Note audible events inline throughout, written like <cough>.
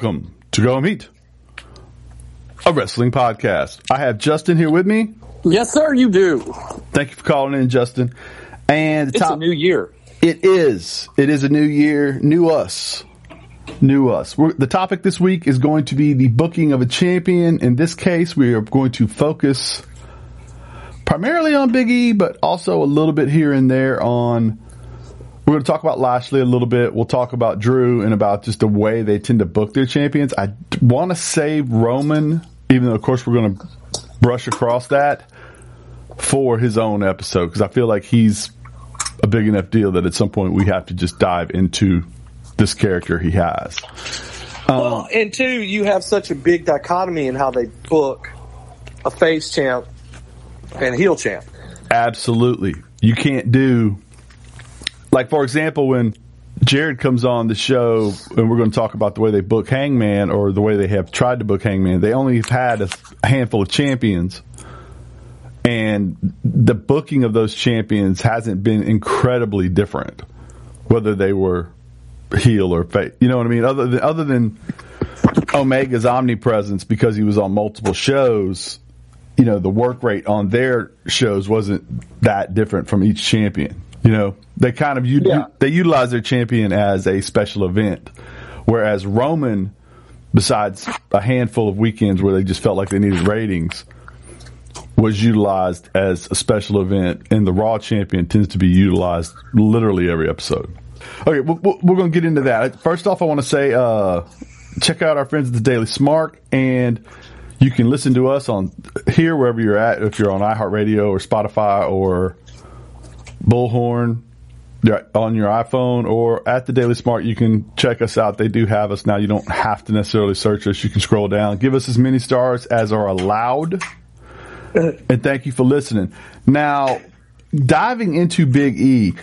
Welcome to Go and Meet, a wrestling podcast. I have Justin here with me. Yes, sir, you do. Thank you for calling in, Justin. And it's top, a new year. It is. It is a new year, new us. New us. We're, the topic this week is going to be the booking of a champion. In this case, we are going to focus primarily on Big E, but also a little bit here and there on we're going to talk about Lashley a little bit. We'll talk about Drew and about just the way they tend to book their champions. I want to save Roman, even though, of course, we're going to brush across that for his own episode because I feel like he's a big enough deal that at some point we have to just dive into this character he has. Um, well, and two, you have such a big dichotomy in how they book a face champ and a heel champ. Absolutely. You can't do like for example, when Jared comes on the show, and we're going to talk about the way they book Hangman or the way they have tried to book Hangman. They only have had a handful of champions, and the booking of those champions hasn't been incredibly different, whether they were heel or face. You know what I mean? Other than other than Omega's omnipresence because he was on multiple shows. You know, the work rate on their shows wasn't that different from each champion. You know, they kind of you, yeah. they utilize their champion as a special event, whereas Roman, besides a handful of weekends where they just felt like they needed ratings, was utilized as a special event, and the Raw champion tends to be utilized literally every episode. Okay, we're, we're going to get into that. First off, I want to say uh, check out our friends at the Daily Smart, and you can listen to us on here wherever you're at. If you're on iHeartRadio or Spotify or Bullhorn on your iPhone or at the Daily Smart, you can check us out. They do have us now. You don't have to necessarily search us. You can scroll down, give us as many stars as are allowed. and thank you for listening. Now, diving into Big E,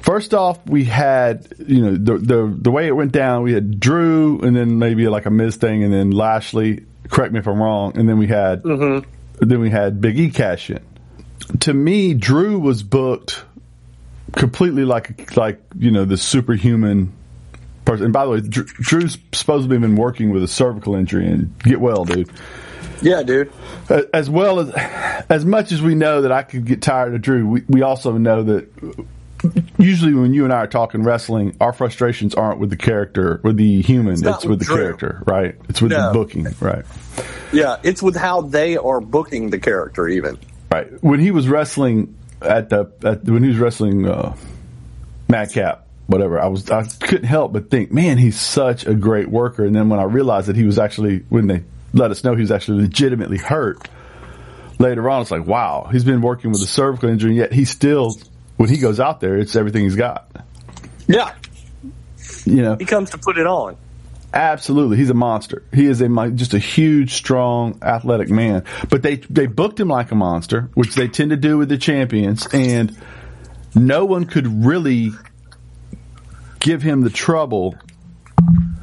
first off, we had, you know, the, the, the way it went down, we had Drew and then maybe like a Miz thing and then Lashley, correct me if I'm wrong. And then we had, mm-hmm. then we had Big E cash in. To me, Drew was booked completely like like you know the superhuman person. And by the way, Drew's supposedly been working with a cervical injury, and get well, dude. Yeah, dude. As well as as much as we know that I could get tired of Drew, we, we also know that usually when you and I are talking wrestling, our frustrations aren't with the character, with the human. It's, it's with the Drew. character, right? It's with no. the booking, right? Yeah, it's with how they are booking the character, even. Right. When he was wrestling at the at, when he was wrestling uh, Madcap, whatever. I was I couldn't help but think, man, he's such a great worker. And then when I realized that he was actually when they let us know he was actually legitimately hurt later on, it's like, wow, he's been working with a cervical injury, yet he still when he goes out there, it's everything he's got. Yeah, you know, he comes to put it on. Absolutely, he's a monster. He is a just a huge, strong, athletic man. But they they booked him like a monster, which they tend to do with the champions, and no one could really give him the trouble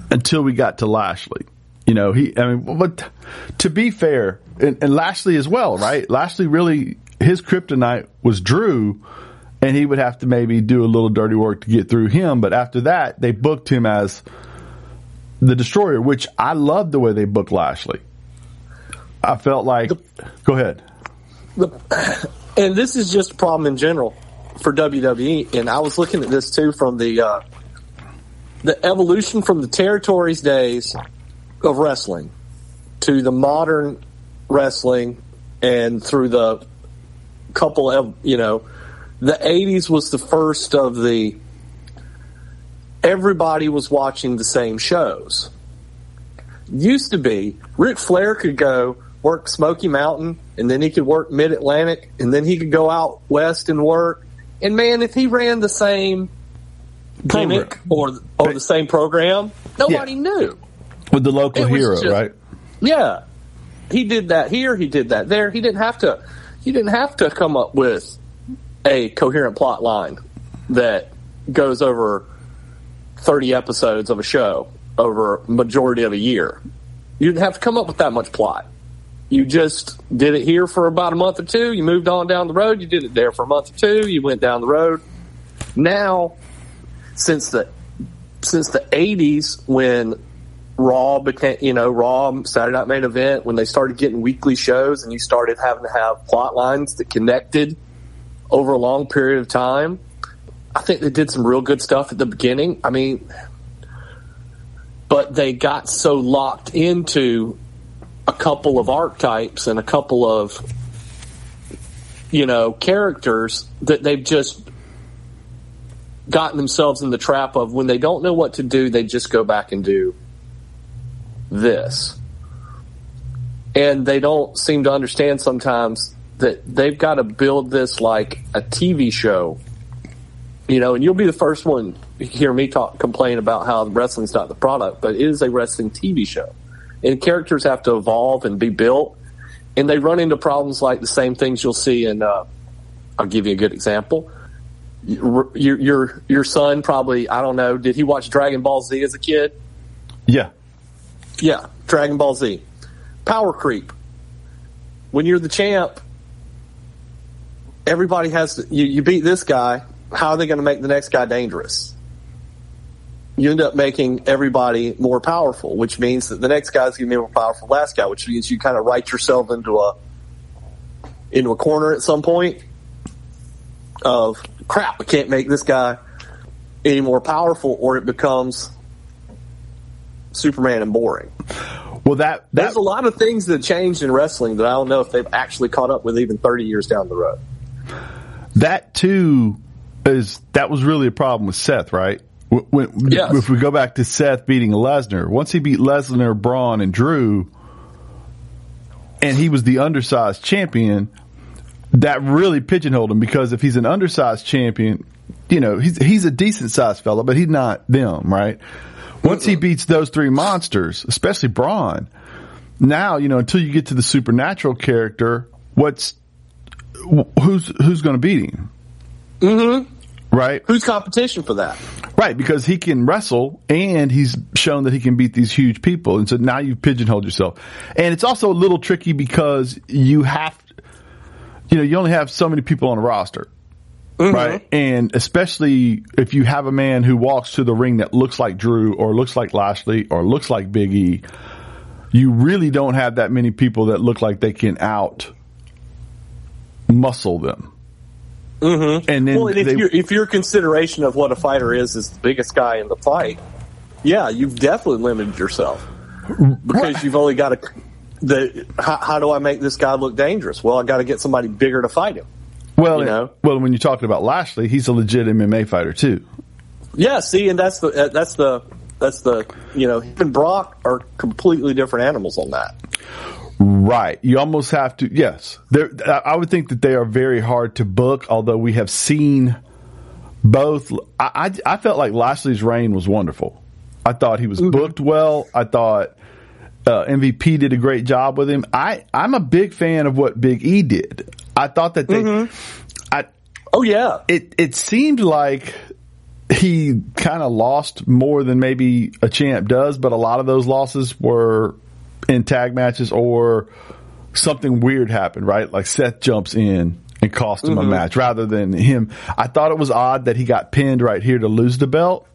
until we got to Lashley. You know, he. I mean, but to be fair, and, and Lashley as well, right? Lashley really his kryptonite was Drew, and he would have to maybe do a little dirty work to get through him. But after that, they booked him as the Destroyer, which I love the way they booked Lashley. I felt like, the, go ahead. The, <clears throat> and this is just a problem in general for WWE. And I was looking at this too from the uh, the evolution from the territories days of wrestling to the modern wrestling, and through the couple of you know, the '80s was the first of the everybody was watching the same shows. Used to be, Ric Flair could go work Smoky Mountain, and then he could work Mid Atlantic, and then he could go out west and work. And man, if he ran the same gimmick or or the same program, nobody yeah. knew. With the local hero, just, right? Yeah, he did that here. He did that there. He didn't have to. He didn't have to come up with a coherent plot line that goes over 30 episodes of a show over majority of a year. You didn't have to come up with that much plot. You just did it here for about a month or two. You moved on down the road. You did it there for a month or two. You went down the road. Now, since the since the 80s when Raw became, you know, Raw Saturday Night Main Event when they started getting weekly shows and you started having to have plot lines that connected over a long period of time. I think they did some real good stuff at the beginning. I mean, but they got so locked into a couple of archetypes and a couple of you know characters that they've just gotten themselves in the trap of when they don't know what to do they just go back and do this and they don't seem to understand sometimes that they've got to build this like a TV show you know and you'll be the first one to hear me talk complain about how wrestling's not the product but it is a wrestling TV show and characters have to evolve and be built and they run into problems like the same things you'll see in. Uh, I'll give you a good example. Your, your your son probably I don't know. Did he watch Dragon Ball Z as a kid? Yeah, yeah. Dragon Ball Z, power creep. When you're the champ, everybody has to. You, you beat this guy. How are they going to make the next guy dangerous? you end up making everybody more powerful, which means that the next guy's going to be more powerful than the last guy, which means you kind of write yourself into a into a corner at some point of crap. I can't make this guy any more powerful, or it becomes Superman and boring. Well, that, that there's a lot of things that changed in wrestling that I don't know if they've actually caught up with even 30 years down the road. That too is that was really a problem with Seth, right? When, yes. If we go back to Seth beating Lesnar, once he beat Lesnar, Braun, and Drew, and he was the undersized champion, that really pigeonholed him because if he's an undersized champion, you know, he's he's a decent sized fella, but he's not them, right? Once he beats those three monsters, especially Braun, now, you know, until you get to the supernatural character, what's who's who's going to beat him? Mm-hmm. Right. Who's competition for that? Right, because he can wrestle and he's shown that he can beat these huge people. And so now you've pigeonholed yourself. And it's also a little tricky because you have, you know, you only have so many people on a roster. Mm-hmm. Right. And especially if you have a man who walks to the ring that looks like Drew or looks like Lashley or looks like Big E, you really don't have that many people that look like they can out muscle them. Mm-hmm. And then well, and if, they, if your consideration of what a fighter is is the biggest guy in the fight, yeah, you've definitely limited yourself because right. you've only got to. The how, how, do I make this guy look dangerous? Well, I got to get somebody bigger to fight him. Well, you know? well, when you're talking about Lashley, he's a legit MMA fighter too. Yeah, see, and that's the uh, that's the that's the you know him and Brock are completely different animals on that. Right. You almost have to, yes. I would think that they are very hard to book, although we have seen both. I, I, I felt like Lashley's reign was wonderful. I thought he was mm-hmm. booked well. I thought uh, MVP did a great job with him. I, I'm a big fan of what Big E did. I thought that they, mm-hmm. I, oh yeah, it, it seemed like he kind of lost more than maybe a champ does, but a lot of those losses were in tag matches or something weird happened, right? Like Seth jumps in and cost him mm-hmm. a match rather than him. I thought it was odd that he got pinned right here to lose the belt.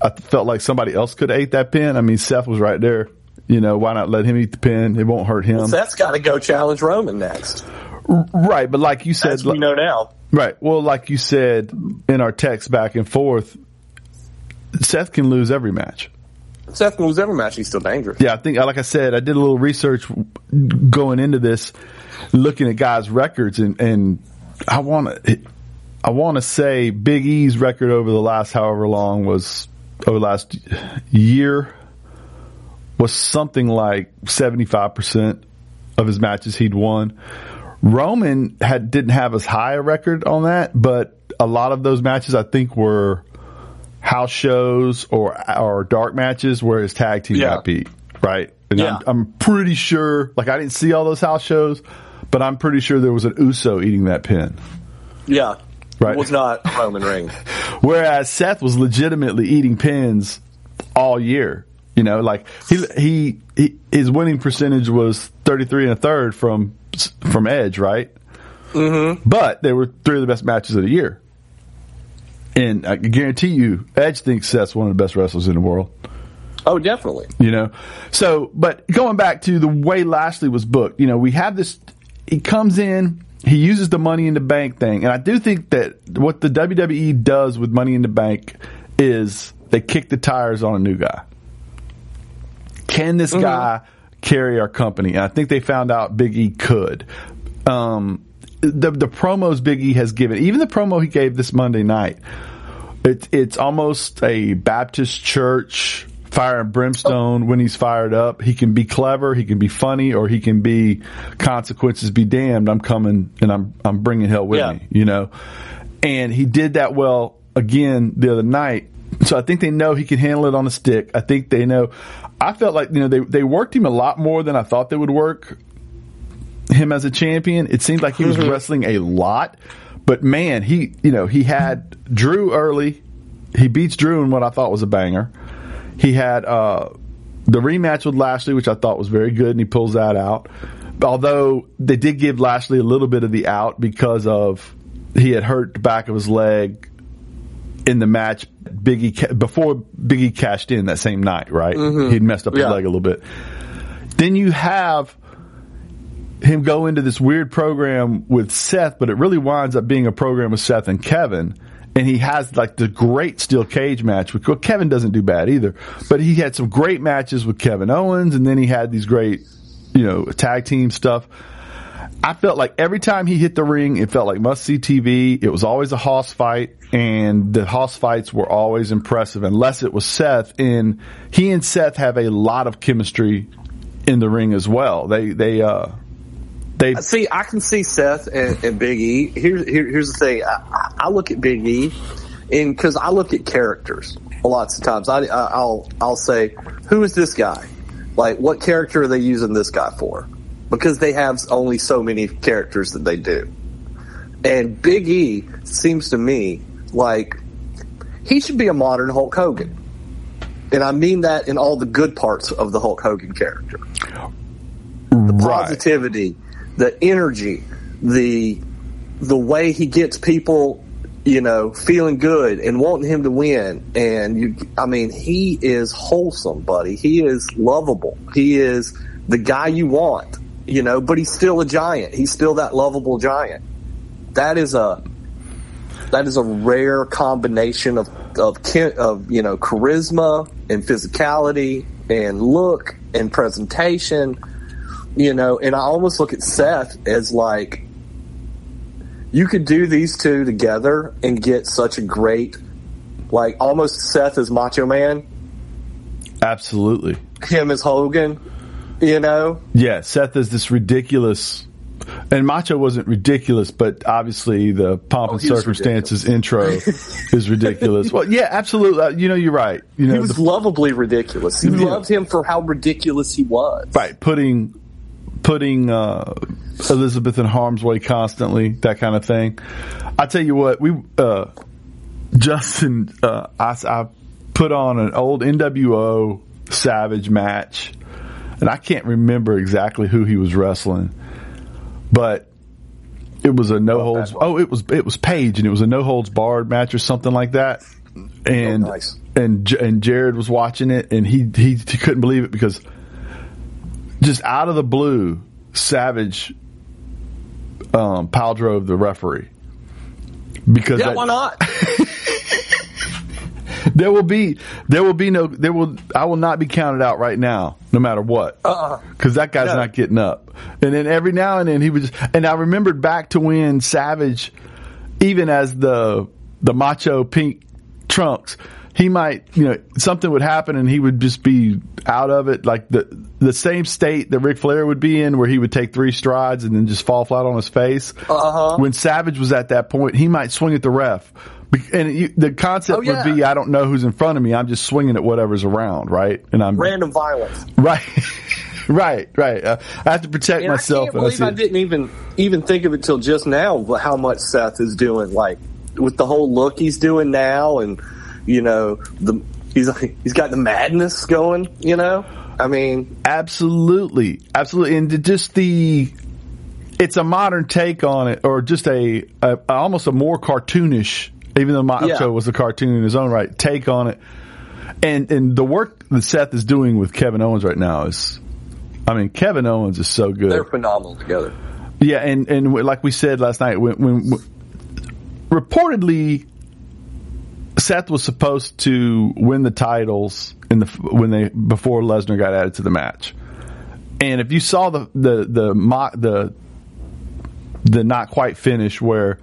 I felt like somebody else could have ate that pin. I mean, Seth was right there. You know, why not let him eat the pin? It won't hurt him. Well, Seth's got to go challenge Roman next. Right, but like you said, As we know now. Right. Well, like you said in our text back and forth, Seth can lose every match. Seth lose every match. He's still dangerous. Yeah, I think, like I said, I did a little research going into this, looking at guys' records, and, and I want to, I want to say Big E's record over the last however long was over the last year was something like seventy five percent of his matches he'd won. Roman had didn't have as high a record on that, but a lot of those matches I think were house shows or or dark matches where his tag team yeah. got beat, right? And yeah. I'm, I'm, pretty sure, like I didn't see all those house shows, but I'm pretty sure there was an Uso eating that pin. Yeah, right. It was not Roman Reigns. <laughs> Whereas Seth was legitimately eating pins all year. You know, like he, he, he his winning percentage was 33 and a third from from Edge, right? Mm-hmm. But they were three of the best matches of the year. And I guarantee you, Edge thinks Seth's one of the best wrestlers in the world. Oh, definitely. You know, so but going back to the way Lashley was booked, you know, we have this. He comes in, he uses the Money in the Bank thing, and I do think that what the WWE does with Money in the Bank is they kick the tires on a new guy. Can this mm-hmm. guy carry our company? And I think they found out Big E could. Um, the the promos Big E has given, even the promo he gave this Monday night, it's it's almost a Baptist church fire and brimstone oh. when he's fired up. He can be clever, he can be funny, or he can be consequences be damned. I'm coming and I'm I'm bringing hell with yeah. me, you know. And he did that well again the other night. So I think they know he can handle it on a stick. I think they know. I felt like you know they they worked him a lot more than I thought they would work him as a champion. It seemed like he was mm-hmm. wrestling a lot, but man, he you know he had Drew early. He beats Drew in what I thought was a banger. He had uh, the rematch with Lashley, which I thought was very good, and he pulls that out. Although they did give Lashley a little bit of the out because of he had hurt the back of his leg in the match. Biggie before Biggie cashed in that same night, right? Mm-hmm. He'd messed up his yeah. leg a little bit. Then you have him go into this weird program with Seth, but it really winds up being a program with Seth and Kevin and he has like the great steel cage match with well, Kevin doesn't do bad either, but he had some great matches with Kevin Owens, and then he had these great, you know, tag team stuff. I felt like every time he hit the ring, it felt like must see TV. It was always a Hoss fight, and the Hoss fights were always impressive, unless it was Seth. And he and Seth have a lot of chemistry in the ring as well. They they uh they uh, see. I can see Seth and, and Big E. Here's here, here's the thing. I, I, look at Big E, and because I look at characters lots of times. I, I'll I'll say, who is this guy? Like, what character are they using this guy for? Because they have only so many characters that they do. And Big E seems to me like he should be a modern Hulk Hogan. And I mean that in all the good parts of the Hulk Hogan character. The positivity, the energy, the the way he gets people, you know, feeling good and wanting him to win. And you, I mean, he is wholesome, buddy. He is lovable. He is the guy you want, you know, but he's still a giant. He's still that lovable giant. That is a, that is a rare combination of, of, of, you know, charisma and physicality and look and presentation you know, and I almost look at Seth as like you could do these two together and get such a great, like almost Seth as Macho Man. Absolutely. Him as Hogan, you know? Yeah, Seth is this ridiculous. And Macho wasn't ridiculous, but obviously the pomp oh, and circumstances intro <laughs> is ridiculous. well, yeah, absolutely. Uh, you know, you're right. You know, he was the, lovably ridiculous. You yeah. loved him for how ridiculous he was. Right, putting putting uh, Elizabeth in harm's way constantly, that kind of thing. I tell you what, we uh, Justin, uh, I, I put on an old NWO Savage match, and I can't remember exactly who he was wrestling, but it was a no holds. Oh, it was it was Page, and it was a no holds barred match or something like that. And oh, nice. and and Jared was watching it, and he, he he couldn't believe it because just out of the blue, Savage um, pile drove the referee because yeah, that, why not? <laughs> there will be there will be no there will I will not be counted out right now no matter what because uh-uh. that guy's no. not getting up and then every now and then he was, and I remembered back to when Savage even as the the macho pink trunks he might, you know, something would happen and he would just be out of it, like the the same state that Ric Flair would be in, where he would take three strides and then just fall flat on his face. Uh-huh. When Savage was at that point, he might swing at the ref, and you, the concept oh, yeah. would be, I don't know who's in front of me, I'm just swinging at whatever's around, right? And I'm random violence, right. <laughs> right, right. Uh, I have to protect and myself. I can't believe I, I didn't even even think of it till just now. How much Seth is doing, like with the whole look he's doing now, and you know, the he's he's got the madness going. You know, I mean, absolutely, absolutely, and just the it's a modern take on it, or just a, a almost a more cartoonish, even though Macho yeah. was a cartoon in his own right, take on it. And and the work that Seth is doing with Kevin Owens right now is, I mean, Kevin Owens is so good. They're phenomenal together. Yeah, and and like we said last night, when, when reportedly Seth was supposed to win the titles in the when they before Lesnar got added to the match. And if you saw the the the mock the the not quite finish where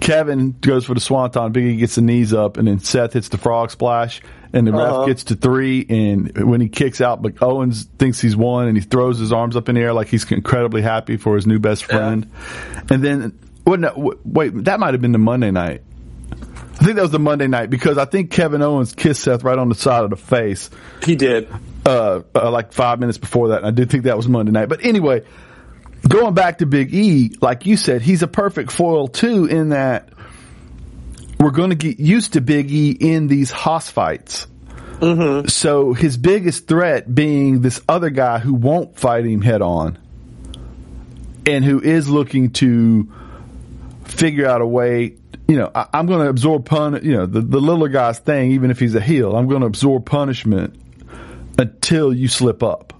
Kevin goes for the swanton, Biggie gets the knees up, and then Seth hits the frog splash, and the Uh-huh. ref gets to three. And when he kicks out, but Owens thinks he's won, and he throws his arms up in the air like he's incredibly happy for his new best friend. And then, well, no, wait, that might have been the Monday night. I think that was the Monday night because I think Kevin Owens kissed Seth right on the side of the face He did. uh, uh, like five minutes before that. And I did think that was Monday night. But anyway, going back to Big E, like you said, he's a perfect foil too in that we're going to get used to Big E in these hoss fights. So his biggest threat being this other guy who won't fight him head on and who is looking to figure out a way. You know, I, I'm going to absorb pun. You know, the, the little guy's thing, even if he's a heel, I'm going to absorb punishment until you slip up.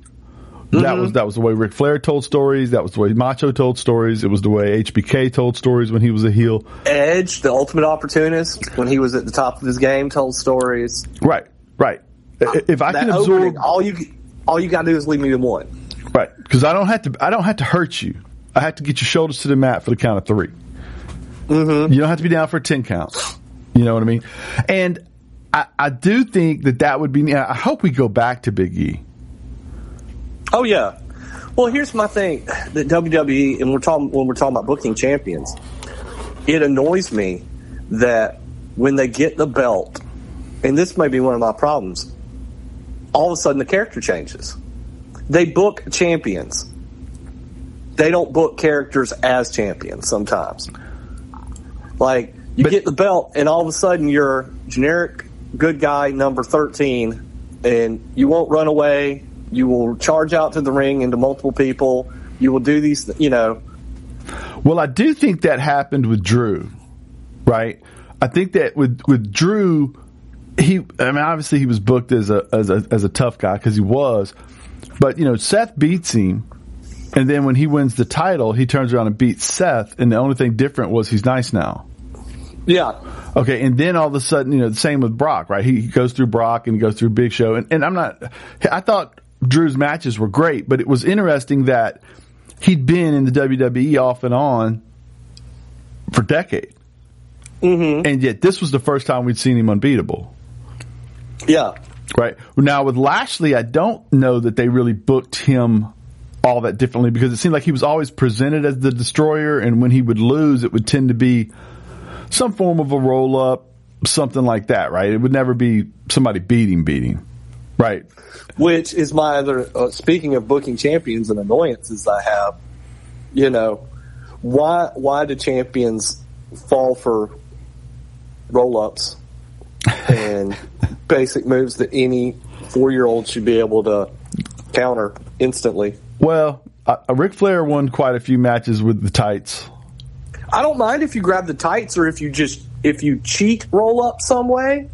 That mm-hmm. was that was the way Ric Flair told stories. That was the way Macho told stories. It was the way HBK told stories when he was a heel. Edge, the ultimate opportunist, when he was at the top of his game, told stories. Right, right. I- uh, If I can absorb, opening, all you all you got to do is leave me in one. right, because I don't have to. I don't have to hurt you. I have to get your shoulders to the mat for the count of 3 Mm-hmm. You don't have to be down for a ten count. You know what I mean? And I, I do think that that would be. I hope we go back to Big E. Oh yeah. Well, here's my thing: that WWE, and we're talking when we're talking about booking champions, it annoys me that when they get the belt, and this may be one of my problems, all of a sudden the character changes. They book champions. They don't book characters as champions sometimes. Like you But- get the belt, and all of a sudden you're generic good guy number thirteen, and you won't run away. You will charge out to the ring into multiple people. You will do these, you know. Well, I do think that happened with Drew, right? I think that with with Drew, he. I mean, obviously he was booked as a as a as a tough guy because he was, but you know Seth beats him, and then when he wins the title, he turns around and beats Seth, and the only thing different was he's nice now. Yeah, Okay, and then all of a sudden, you know, the same with Brock, right? He, goes through Brock and he goes through Big Show, and, and I'm not. I thought Drew's matches were great, but it was interesting that he'd been in the WWE off and on for decades, mm-hmm. and yet this was the first time we'd seen him unbeatable, yeah. right? Now with Lashley, I don't know that they really booked him all that differently because it seemed like he was always presented as the destroyer, and when he would lose, it would tend to be some form of a roll up, something like that, right? It would never be somebody beating beating, right? Which is my other. Uh, speaking of booking champions and annoyances, I have. You know, why why do champions fall for roll ups and <laughs> basic moves that any four year old should be able to counter instantly? Well, uh, Ric Flair won quite a few matches with the tights. I don't mind if you grab the tights or if you just if you cheat roll up some way,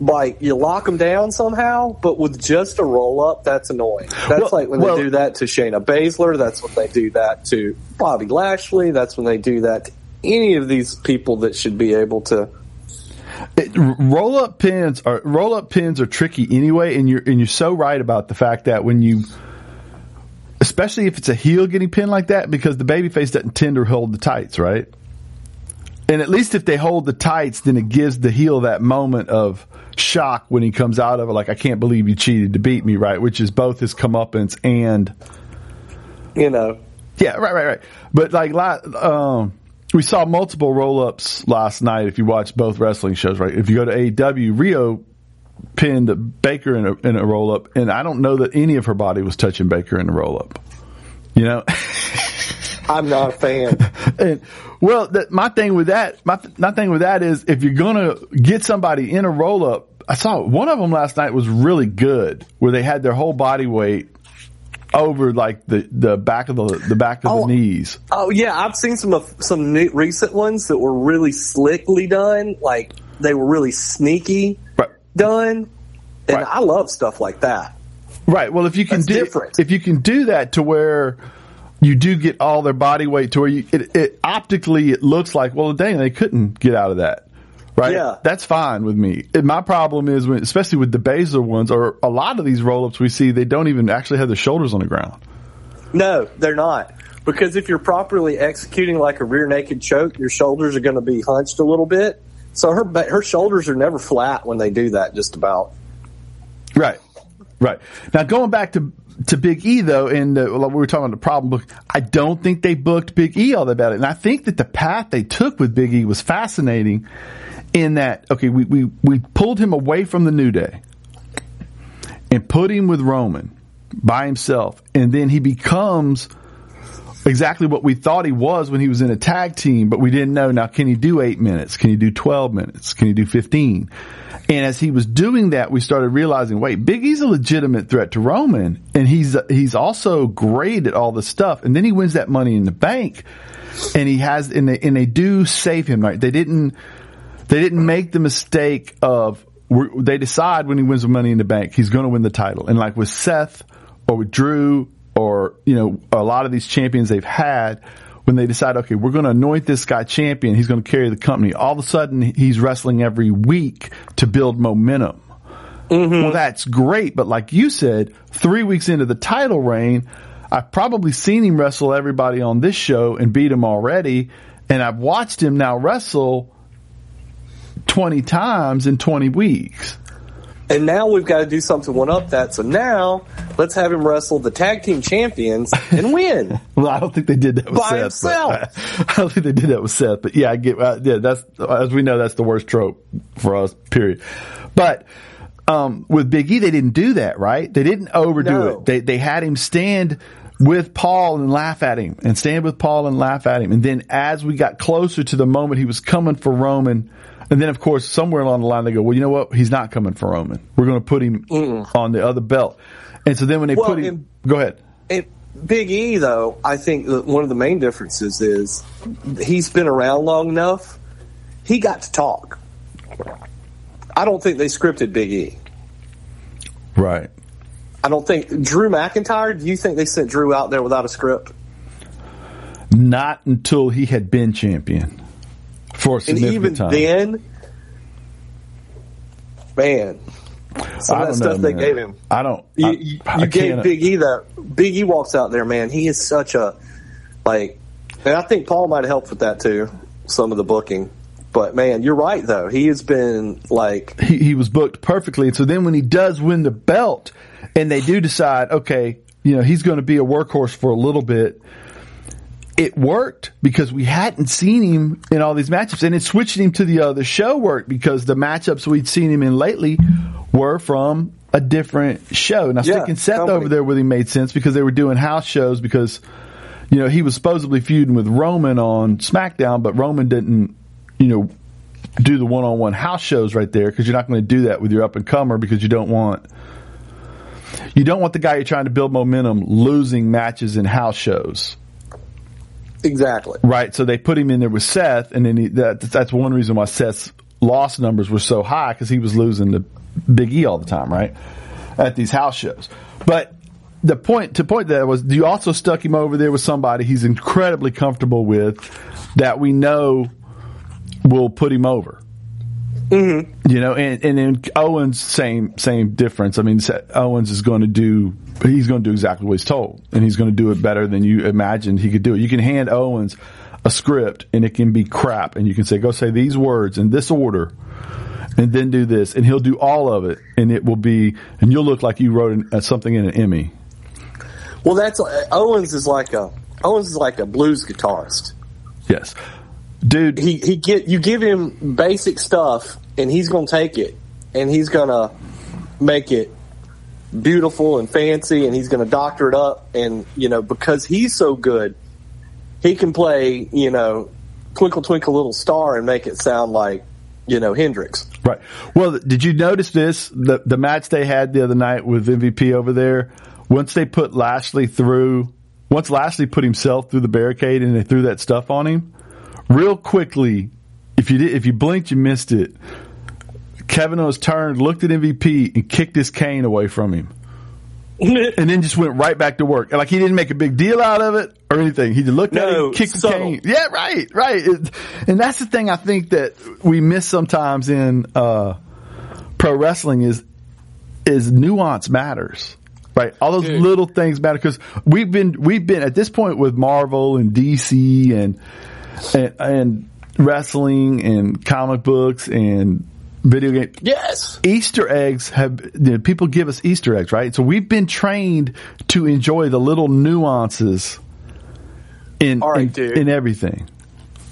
like you lock them down somehow. But with just a roll up, that's annoying. That's Well- like when well- they do that to Shayna Baszler. That's when they do that to Bobby Lashley. That's when they do that to any of these people that should be able to. roll up pins are roll up pins are tricky anyway, and you're and you're so right about the fact that when you, especially if it's a heel getting pinned like that, because the babyface doesn't tend to hold the tights, right? And at least if they hold the tights, then it gives the heel that moment of shock when he comes out of it, like I can't believe you cheated to beat me, right? Which is both his comeuppance and You know, yeah, right, right, right. But like, um, we saw multiple roll ups last night. If you watch both wrestling shows, right? If you go to AEW, Riho pinned Baker in a, in a roll up, and I don't know that any of her body was touching Baker in the roll up. You know, <laughs> I'm not a fan. <laughs> and well, that, my thing with that, my, my thing with that is if you're gonna get somebody in a roll up, I saw one of them last night was really good, where they had their whole body weight over like the, the back of the the back of Oh. the knees. Oh yeah, I've seen some of some new, recent ones that were really slickly done. Like they were really sneaky. Done, and Right. I love stuff like that. Right. Well, if you can That's do different. if you can do that to where you do get all their body weight to where you, it, it optically it looks like well, dang, they couldn't get out of that. Right. Yeah. That's fine with me. And my problem is when, especially with the Baszler ones or a lot of these roll ups we see, they don't even actually have their shoulders on the ground. No, they're not. Because if you're properly executing like a rear naked choke, your shoulders are going to be hunched a little bit. So her her shoulders are never flat when they do that. Just about. Right. Right. Now going back to to Big E though, and uh, we were talking about the problem book. I don't think they booked Big E all that bad, and I think that the path they took with Big E was fascinating. In that, okay, we we we pulled him away from the New Day and put him with Roman by himself, and then he becomes exactly what we thought he was when he was in a tag team, but we didn't know. Now, can he do eight minutes? Can he do 12 minutes? Can he do 15? And as he was doing that, we started realizing, wait, Big E's a legitimate threat to Roman. And he's, he's also great at all this stuff. And then he wins that money in the bank and he has, and they, and they do save him, right? They didn't, they didn't make the mistake of, they decide when he wins the money in the bank, he's going to win the title. And like with Seth or with Drew or, you know, a lot of these champions they've had, when they decide, okay, we're going to anoint this guy champion, he's going to carry the company. All of a sudden, he's wrestling every week to build momentum. Mm-hmm. Well, that's great, but like you said, three weeks into the title reign, I've probably seen him wrestle everybody on this show and beat him already, and I've watched him now wrestle 20 times in 20 weeks. And now we've got to do something one up that. So now let's have him wrestle the tag team champions and win. <laughs> Well, I don't think they did that with By Seth. himself. <laughs> I don't think they did that with Seth, but yeah, I get. Uh, yeah, that's as we know, that's the worst trope for us. Period. But um, with Big E, they didn't do that, right? They didn't overdo No. it. They they had him stand with Paul and laugh at him, and stand with Paul and laugh at him, and then as we got closer to the moment he was coming for Roman. And then, of course, somewhere along the line, they go, "Well, you know what? He's not coming for Roman. We're going to put him on the other belt." And so then, when they Well, put him, and- go ahead. And Big E, though, I think one of the main differences is he's been around long enough. He got to talk. I don't think they scripted Big E. Right. I don't think Drew McIntyre. Do you think they sent Drew out there without a script? Not until he had been champion for a And even time. then, man, some of that stuff know, they gave him. I don't. You, I, you, I you gave can't- Big E that. Big E walks out there, man. He is such a like, and I think Paul might have helped with that too. Some of the booking, but man, you're right though. He has been like, He, he was booked perfectly. And so then when he does win the belt, and they do decide, okay, you know, he's going to be a workhorse for a little bit. It worked because we hadn't seen him in all these matchups, and it switching him to the other show worked because the matchups we'd seen him in lately were from a different show. Now Yeah, sticking Seth company. over there with him made sense because they were doing house shows because you know he was supposedly feuding with Roman on SmackDown, but Roman didn't you know do the one-on-one house shows right there because you're not going to do that with your up and comer because you don't want you don't want the guy you're trying to build momentum losing matches in house shows. Exactly. Right. So they put him in there with Seth, and then he, that, that's one reason why Seth's loss numbers were so high because he was losing to Big E all the time, right? At these house shows. But the point to point that was you also stuck him over there with somebody he's incredibly comfortable with that we know will put him over. Mm-hmm. You know, and and then Owens same same difference. I mean, Owens is going to do he's going to do exactly what he's told, and he's going to do it better than you imagined he could do it. You can hand Owens a script, and it can be crap, and you can say, "Go say these words in this order." And then do this, and he'll do all of it, and it will be, and you'll look like you wrote an, uh, something in an Emmy. Well, that's Owens is like a Owens is like a blues guitarist. Yes, dude. He he get you give him basic stuff, and he's gonna take it, and he's gonna make it beautiful and fancy, and he's gonna doctor it up, and you know because he's so good, he can play you know Twinkle Twinkle Little Star and make it sound like you know Hendrix. Right. Well, did you notice this? The the match they had the other night with MVP over there. Once they put Lashley through, once Lashley put himself through the barricade and they threw that stuff on him, real quickly, if you did, if you blinked, you missed it. Kevin Owens turned, looked at MVP, and kicked his cane away from him. <laughs> and then just went right back to work. Like he didn't make a big deal out of it or anything. He just looked at No, it, kicked the cane. Yeah, right, right. It- and that's the thing I think that we miss sometimes in uh, pro wrestling is is nuance matters. Right, all those Dude. little things matter because we've been we've been at this point with Marvel and DC and and, and wrestling and comic books and video game yes. Easter eggs have you know, people give us Easter eggs, right? So we've been trained to enjoy the little nuances in All right, in, dude. in everything.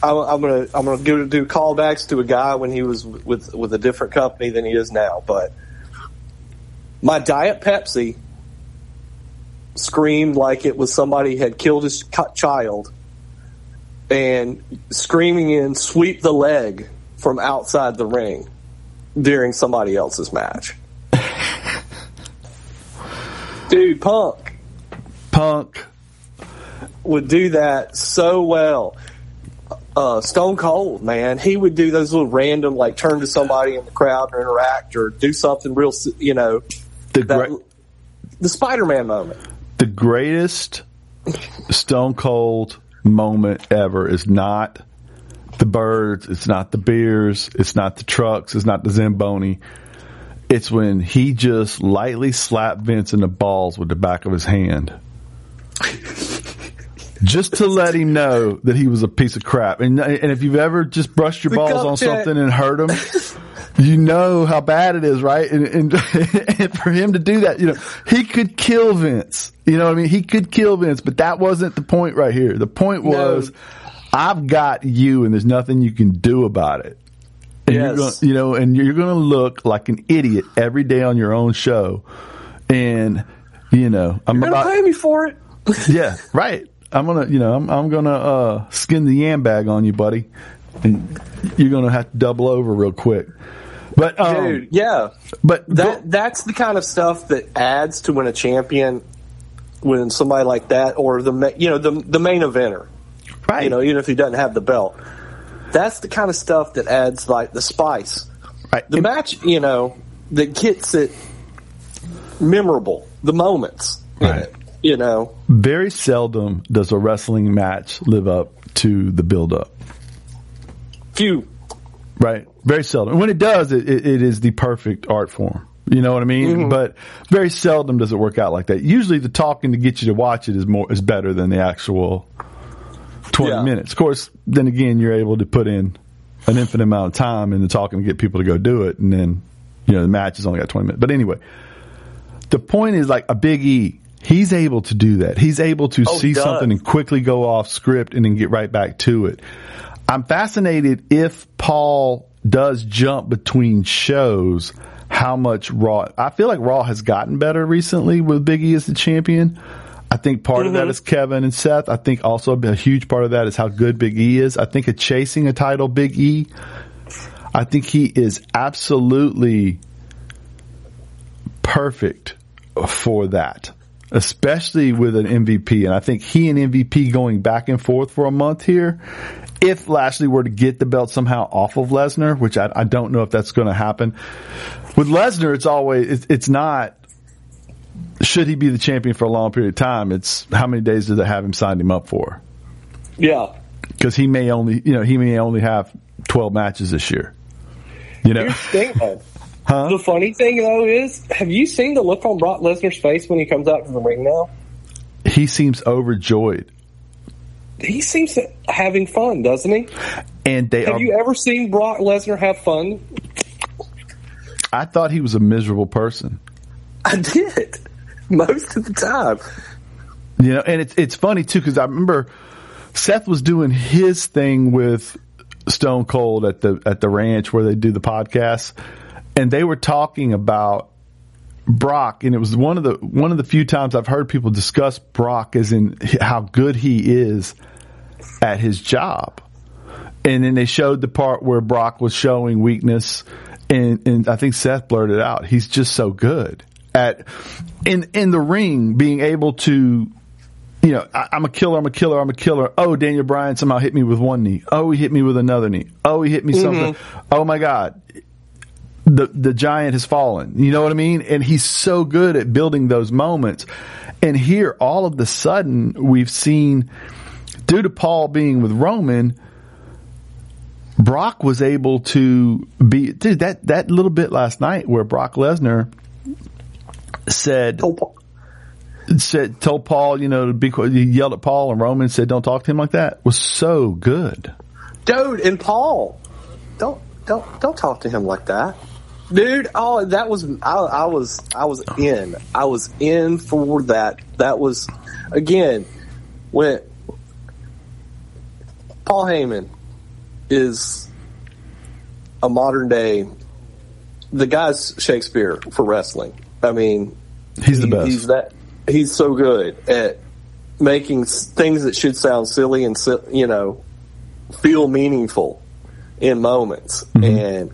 I'm, I'm gonna I'm gonna do, do callbacks to a guy when he was with with a different company than he is now. But my Diet Pepsi screamed like it was somebody had killed his child, and screaming in "sweep the leg" from outside the ring during somebody else's match. <laughs> Dude, Punk Punk, would do that so well. Uh, Stone Cold, man, he would do those little random, like turn to somebody in the crowd or interact or do something real, you know, the that, great, the Spider-Man moment. the greatest Stone Cold moment ever is not the birds, it's not the beers, it's not the trucks, it's not the Zamboni. It's when he just lightly slapped Vince in the balls with the back of his hand. <laughs> just to let him know that he was a piece of crap. And and if you've ever just brushed your The balls on check. something and hurt him, <laughs> you know how bad it is, right? And, and, <laughs> and for him to do that, you know, he could kill Vince. You know what I mean? He could kill Vince, but that wasn't the point right here. The point No. was, I've got you and there's nothing you can do about it. And you're Yes. gonna, you know, and you're going to look like an idiot every day on your own show. And, you know, I'm You're about, gonna pay me for it. <laughs> yeah, right. I'm gonna, you know, I'm, I'm gonna uh, skin the yam bag on you, buddy, and you're gonna have to double over real quick. But, um, Dude, yeah. but That that's the kind of stuff that adds to when a champion, when somebody like that, or the you know the the main eventer, right, you know, even if he doesn't have the belt, that's the kind of stuff that adds like the spice. right. The And- match, you know, that gets it memorable, the moments, Right. it, you know. very seldom does a wrestling match live up to the build up. Few, Right. Very seldom. When it does, it, it, it is the perfect art form. You know what I mean? Mm-hmm. But very seldom does it work out like that. Usually the talking to get you to watch it is more, is better than the actual 20 Yeah. minutes. Of course, then again, you're able to put in an infinite amount of time in the talking to get people to go do it. And then, you know, the match has only got 20 minutes. But anyway, the point is like a big E. He's able to do that. He's able to Oh, see something and quickly go off script and then get right back to it. I'm fascinated if Paul does jump between shows, how much Raw. I feel like Raw has gotten better recently with Big E as the champion. I think part of Mm-hmm. that is Kevin and Seth. I think also a huge part of that is how good Big E is. I think a chasing a title Big E, I think he is absolutely perfect for that, especially with an MVP. And I think he and MVP going back and forth for a month here. If Lashley were to get the belt somehow off of Lesnar, which I, I don't know if that's going to happen. With Lesnar, it's always, it's, it's not, should he be the champion for a long period of time? It's how many days do they have him signed him up for? yeah. Because he may only, you know, he may only have 12 matches this year. You know, Here's the thing, though. Huh? The funny thing though is, have you seen the look on Brock Lesnar's face when he comes out to the ring now? He seems overjoyed. He seems having fun, doesn't he? And they Have are, you ever seen Brock Lesnar have fun? I thought he was a miserable person. I did most of the time. You know, and it's it's funny too because I remember Seth was doing his thing with Stone Cold at the at the ranch where they do the podcast, and they were talking about Brock, and it was one of the one of the few times I've heard people discuss Brock as in how good he is at his job. And then they showed the part where Brock was showing weakness, and, and I think Seth blurted out, he's just so good at in in the ring being able to you know, I, I'm a killer, I'm a killer, I'm a killer. Oh, Daniel Bryan somehow hit me with one knee. Oh, he hit me with another knee. Oh, he hit me mm-hmm. something. Oh my God. The the giant has fallen. You know what I mean? And he's so good at building those moments. And here, all of the sudden, we've seen, due to Paul being with Roman, Brock was able to be dude that that little bit last night where Brock Lesnar said said told Paul you know to be he yelled at Paul and Roman said don't talk to him like that was so good, dude. And Paul, don't don't don't talk to him like that, dude. Oh, that was I, I was I was in I was in for that. That was again when Paul Heyman is a modern day. The guy's Shakespeare for wrestling. I mean, he's the best. He's that. He's so good at making things that should sound silly and you know feel meaningful in moments, mm-hmm. and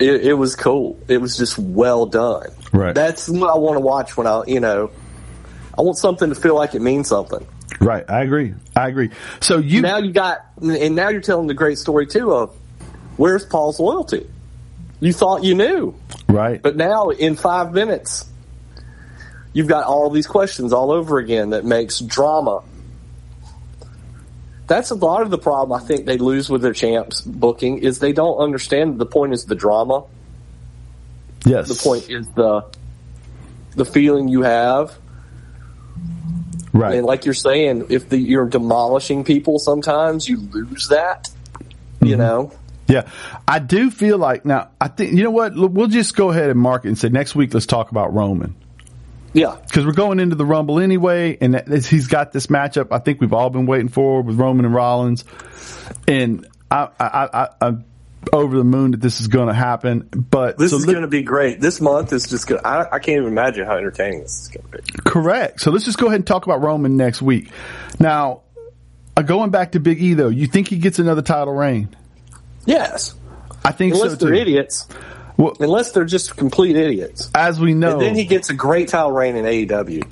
it, it, was cool. It was just well done. Right. That's what I want to watch when I, you know, I want something to feel like it means something. Right. I agree. I agree. So you now you got, and now you're telling the great story too of where's Paul's loyalty? You thought you knew. Right. But now in five minutes, you've got all these questions all over again that makes drama. That's a lot of the problem I think they lose with their champs booking is they don't understand the point is the drama. Yes. The point is the the feeling you have. Right. And like you're saying, if the, you're demolishing people, sometimes you lose that. Mm-hmm. You know. Yeah, I do feel like now. I think you know what. We'll just go ahead and mark it and say next week. Let's talk about Roman. Yeah, because we're going into the Rumble anyway, and he's got this matchup. I think we've all been waiting for with Roman and Rollins, and I, I, I, I'm over the moon that this is going to happen. But this so is going to be great. This month is just going. I, I can't even imagine how entertaining this is going to be. Correct. So let's just go ahead and talk about Roman next week. Now, uh, going back to Big E though, you think he gets another title reign? Yes. I think Unless so they're idiots. Well, Unless they're just complete idiots. As we know. And then he gets a great title reign in AEW.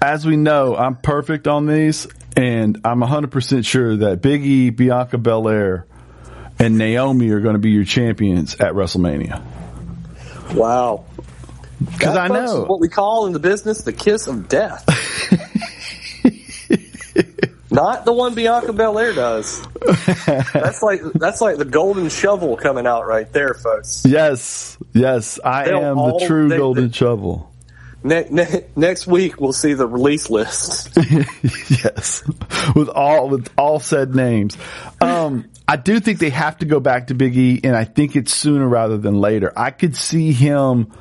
As we know, I'm perfect on these, and I'm 100% sure that Big E, Bianca Belair, and Naomi are going to be your champions at WrestleMania. Wow. Because I know. what we call in the business the kiss of death. <laughs> Not the one Bianca Belair does. <laughs> that's like that's like the golden shovel coming out right there, folks. Yes, yes, I They'll am all, the true they, golden they, shovel. Ne- ne- next week we'll see the release list. <laughs> yes, with all with all said names. Um, I do think they have to go back to Big E, and I think it's sooner rather than later. I could see him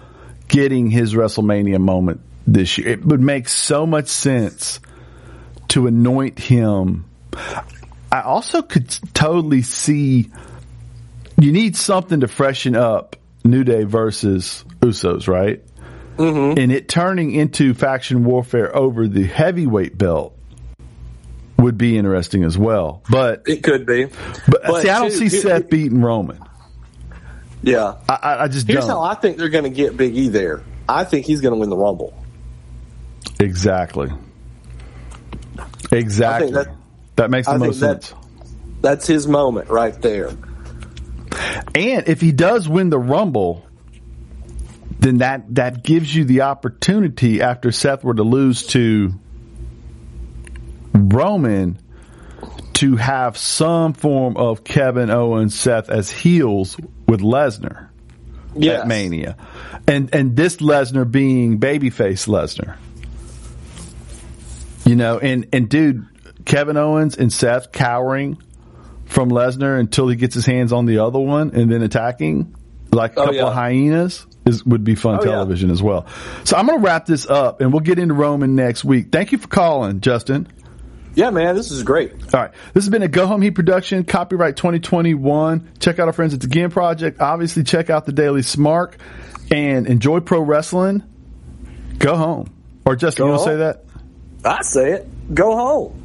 getting his WrestleMania moment this year. It would make so much sense to anoint him. I also could totally see you need something to freshen up New Day versus Usos, right? Mm-hmm. And it turning into faction warfare over the heavyweight belt would be interesting as well. But it could be. But, but see, I don't see Seth beating Roman. Yeah, I, I just here's don't. how I think they're going to get Big E there. I think he's going to win the Rumble. Exactly. Exactly. That, that, makes the I most sense. That, that's his moment right there. And if he does win the Rumble, then that that gives you the opportunity after Seth were to lose to Roman to have some form of Kevin Owens Seth as heels with Lesnar yes. at Mania. And and this Lesnar being babyface Lesnar. You know, and, and dude, Kevin Owens and Seth cowering from Lesnar until he gets his hands on the other one and then attacking like a oh, couple yeah. of hyenas is would be fun oh, television yeah. as well. So I'm going to wrap this up and we'll get into Roman next week. Thank you for calling, Justin. Yeah, man, this is great. All right. This has been a Go Home Heat production, copyright 2021. Check out our friends at the Game Project. Obviously, check out the Daily Smark and enjoy pro wrestling. Go home. Or Justin, Go you want to say that? I say it. Go home.